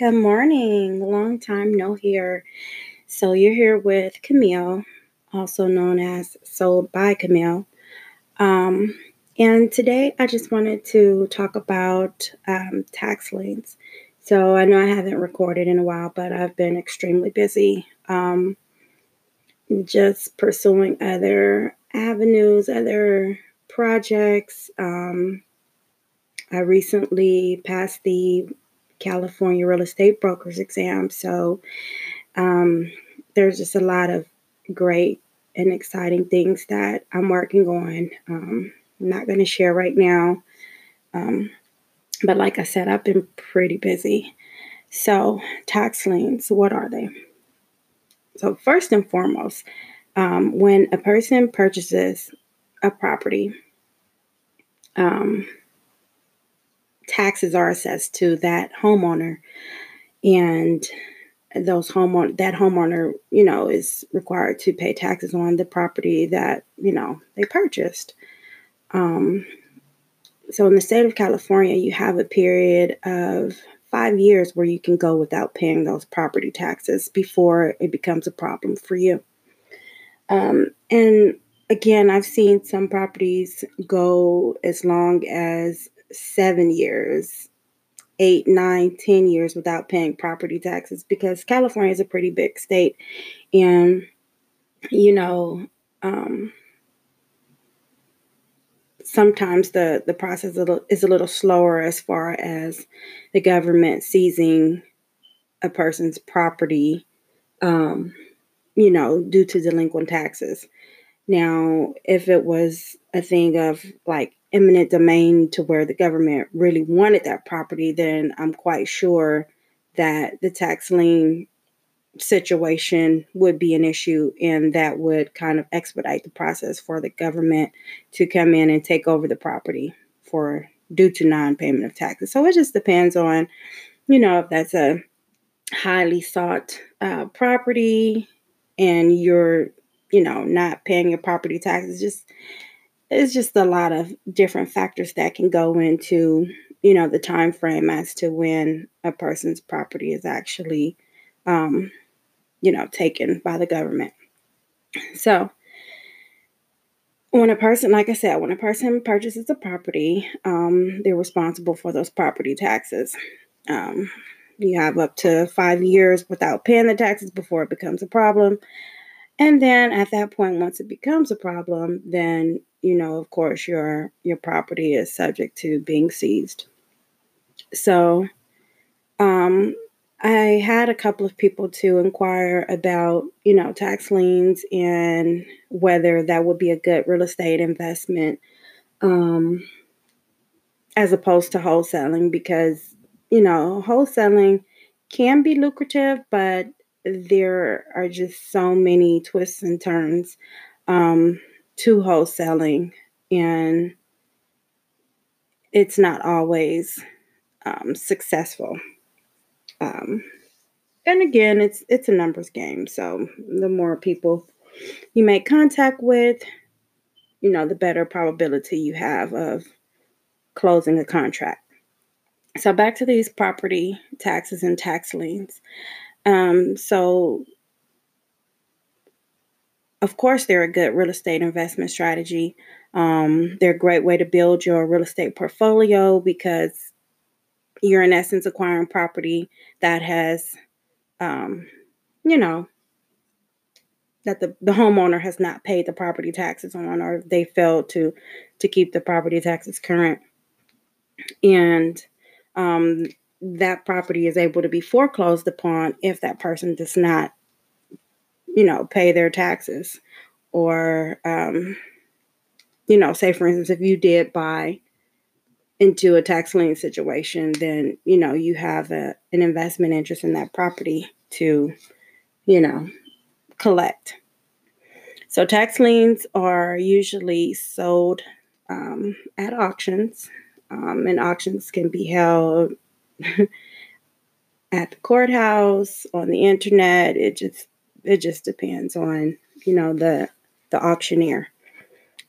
Good morning. Long time no here. So you're here with Camille, also known as Sold by Camille. Um, and today I just wanted to talk about um, tax liens. So I know I haven't recorded in a while, but I've been extremely busy um, just pursuing other avenues, other projects. Um, I recently passed the California real estate brokers exam, so um, there's just a lot of great and exciting things that I'm working on. Um, I'm not going to share right now. Um, but like I said, I've been pretty busy. So, tax liens, what are they? So, first and foremost, um, when a person purchases a property, um, taxes are assessed to that homeowner, and those homeowner that homeowner, you know, is required to pay taxes on the property that you know they purchased. Um, so in the state of California, you have a period of five years where you can go without paying those property taxes before it becomes a problem for you. Um, and again, I've seen some properties go as long as seven years, eight, nine, ten years without paying property taxes because California is a pretty big state. And, you know, um, sometimes the, the process is a little slower as far as the government seizing a person's property, um, you know, due to delinquent taxes. Now, if it was a thing of like eminent domain to where the government really wanted that property, then I'm quite sure that the tax lien situation would be an issue and that would kind of expedite the process for the government to come in and take over the property for due to non-payment of taxes. So it just depends on, you know, if that's a highly sought uh, property and you're, you know, not paying your property taxes. Just it's just a lot of different factors that can go into, you know, the time frame as to when a person's property is actually um, you know, taken by the government. So, when a person, like I said, when a person purchases a property, um, they're responsible for those property taxes. Um, you have up to five years without paying the taxes before it becomes a problem. And then at that point, once it becomes a problem, then you know, of course, your your property is subject to being seized. So, um, I had a couple of people to inquire about, you know, tax liens and whether that would be a good real estate investment um, as opposed to wholesaling because, you know, wholesaling can be lucrative, but there are just so many twists and turns um, to wholesaling, and it's not always um, successful. Um, and again, it's it's a numbers game. So the more people you make contact with, you know, the better probability you have of closing a contract. So back to these property taxes and tax liens. Um, so of course, they're a good real estate investment strategy. Um, they're a great way to build your real estate portfolio because you're in essence acquiring property that has, um, you know, that the, the homeowner has not paid the property taxes on or they failed to to keep the property taxes current and um, that property is able to be foreclosed upon if that person does not you know pay their taxes or um, you know say for instance if you did buy into a tax lien situation, then you know you have a, an investment interest in that property to, you know, collect. So tax liens are usually sold um, at auctions, um, and auctions can be held at the courthouse, on the internet. It just it just depends on you know the the auctioneer.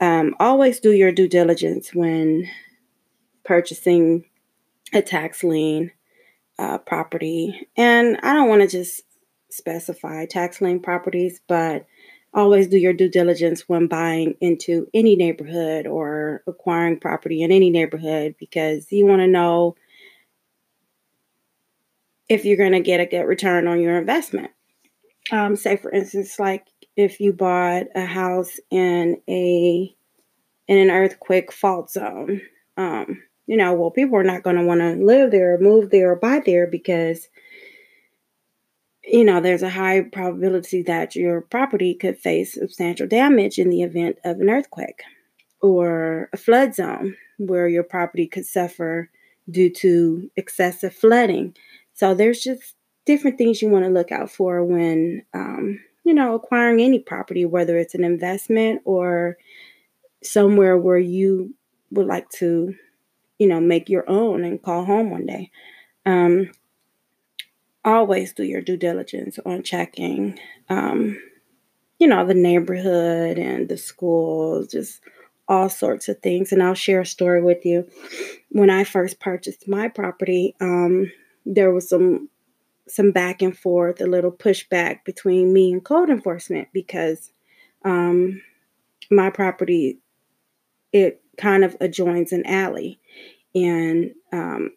Um, always do your due diligence when purchasing a tax lien uh, property. And I don't want to just specify tax lien properties, but always do your due diligence when buying into any neighborhood or acquiring property in any neighborhood because you want to know if you're going to get a good return on your investment. Um, say, for instance, like if you bought a house in a in an earthquake fault zone, um, you know, well, people are not going to want to live there, or move there, or buy there because you know, there's a high probability that your property could face substantial damage in the event of an earthquake or a flood zone where your property could suffer due to excessive flooding. So there's just different things you want to look out for when, um, you know, acquiring any property, whether it's an investment or somewhere where you would like to, you know, make your own and call home one day. Um, always do your due diligence on checking, um, you know, the neighborhood and the schools, just all sorts of things. And I'll share a story with you. When I first purchased my property, um, there was some some back and forth, a little pushback between me and code enforcement because um, my property it kind of adjoins an alley, and um,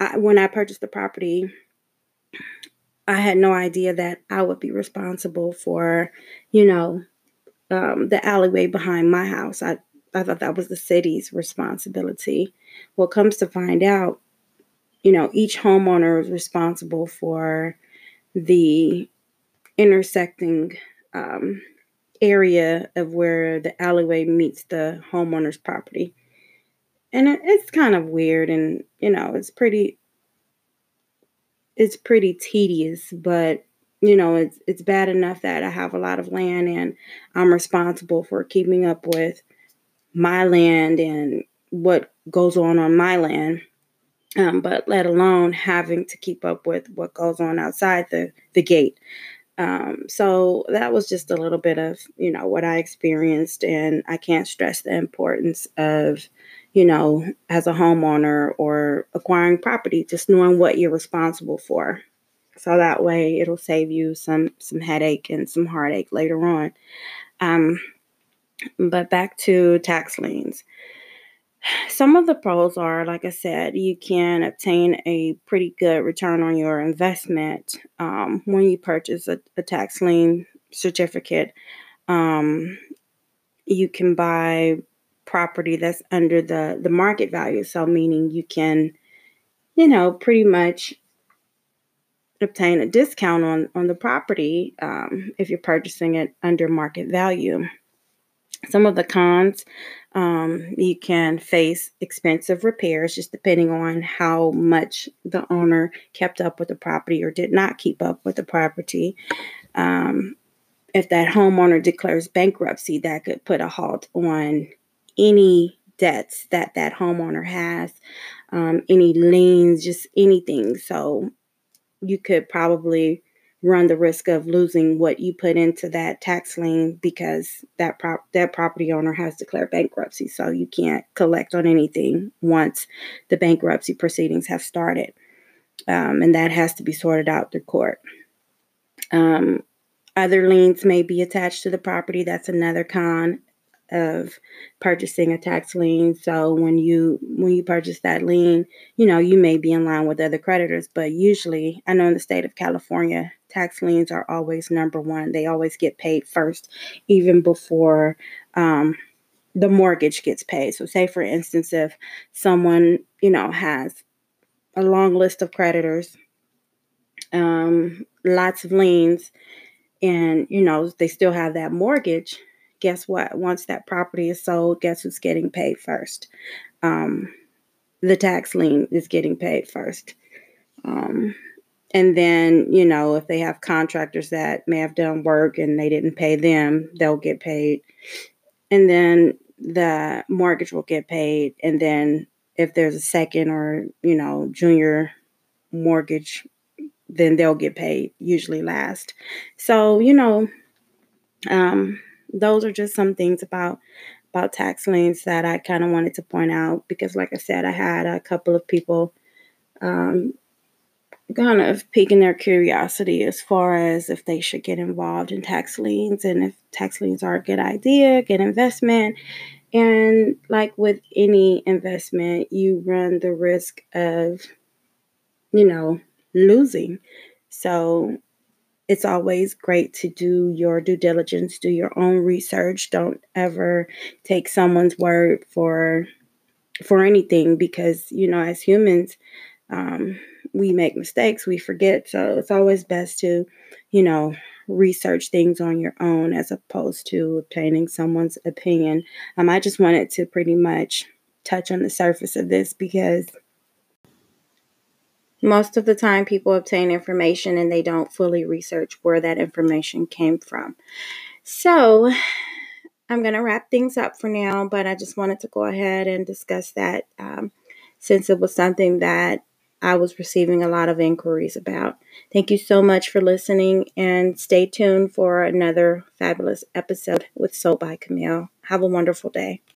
I, when I purchased the property, I had no idea that I would be responsible for, you know, um, the alleyway behind my house. I, I thought that was the city's responsibility. What comes to find out, you know, each homeowner is responsible for the intersecting um, area of where the alleyway meets the homeowner's property. And it's kind of weird and, you know, it's pretty it's pretty tedious, but you know, it's it's bad enough that I have a lot of land and I'm responsible for keeping up with my land and what goes on on my land. Um, but let alone having to keep up with what goes on outside the the gate. Um, so that was just a little bit of you know what I experienced, and I can't stress the importance of you know, as a homeowner or acquiring property, just knowing what you're responsible for. So that way it'll save you some some headache and some heartache later on. Um, but back to tax liens. Some of the pros are, like I said, you can obtain a pretty good return on your investment um, when you purchase a, a tax lien certificate. Um, you can buy property that's under the the market value so meaning you can you know pretty much obtain a discount on on the property um, if you're purchasing it under market value some of the cons um, you can face expensive repairs just depending on how much the owner kept up with the property or did not keep up with the property um, if that homeowner declares bankruptcy that could put a halt on any debts that that homeowner has, um, any liens, just anything. So you could probably run the risk of losing what you put into that tax lien because that prop that property owner has declared bankruptcy. So you can't collect on anything once the bankruptcy proceedings have started, um, and that has to be sorted out through court. Um, other liens may be attached to the property. That's another con of purchasing a tax lien. So when you when you purchase that lien, you know, you may be in line with other creditors, but usually I know in the state of California, tax liens are always number one. They always get paid first, even before um, the mortgage gets paid. So say for instance, if someone, you know, has a long list of creditors, um, lots of liens, and you know, they still have that mortgage guess what? Once that property is sold, guess who's getting paid first? Um, the tax lien is getting paid first. Um, and then, you know, if they have contractors that may have done work and they didn't pay them, they'll get paid. And then the mortgage will get paid. And then if there's a second or, you know, junior mortgage, then they'll get paid usually last. So, you know, um, those are just some things about about tax liens that I kind of wanted to point out because, like I said, I had a couple of people, um, kind of piquing their curiosity as far as if they should get involved in tax liens and if tax liens are a good idea, good investment. And like with any investment, you run the risk of, you know, losing. So it's always great to do your due diligence, do your own research. Don't ever take someone's word for for anything because you know as humans um, we make mistakes we forget so it's always best to you know research things on your own as opposed to obtaining someone's opinion um, i just wanted to pretty much touch on the surface of this because most of the time people obtain information and they don't fully research where that information came from. So, I'm going to wrap things up for now, but I just wanted to go ahead and discuss that um, since it was something that I was receiving a lot of inquiries about. Thank you so much for listening and stay tuned for another fabulous episode with Sold by Camille. Have a wonderful day.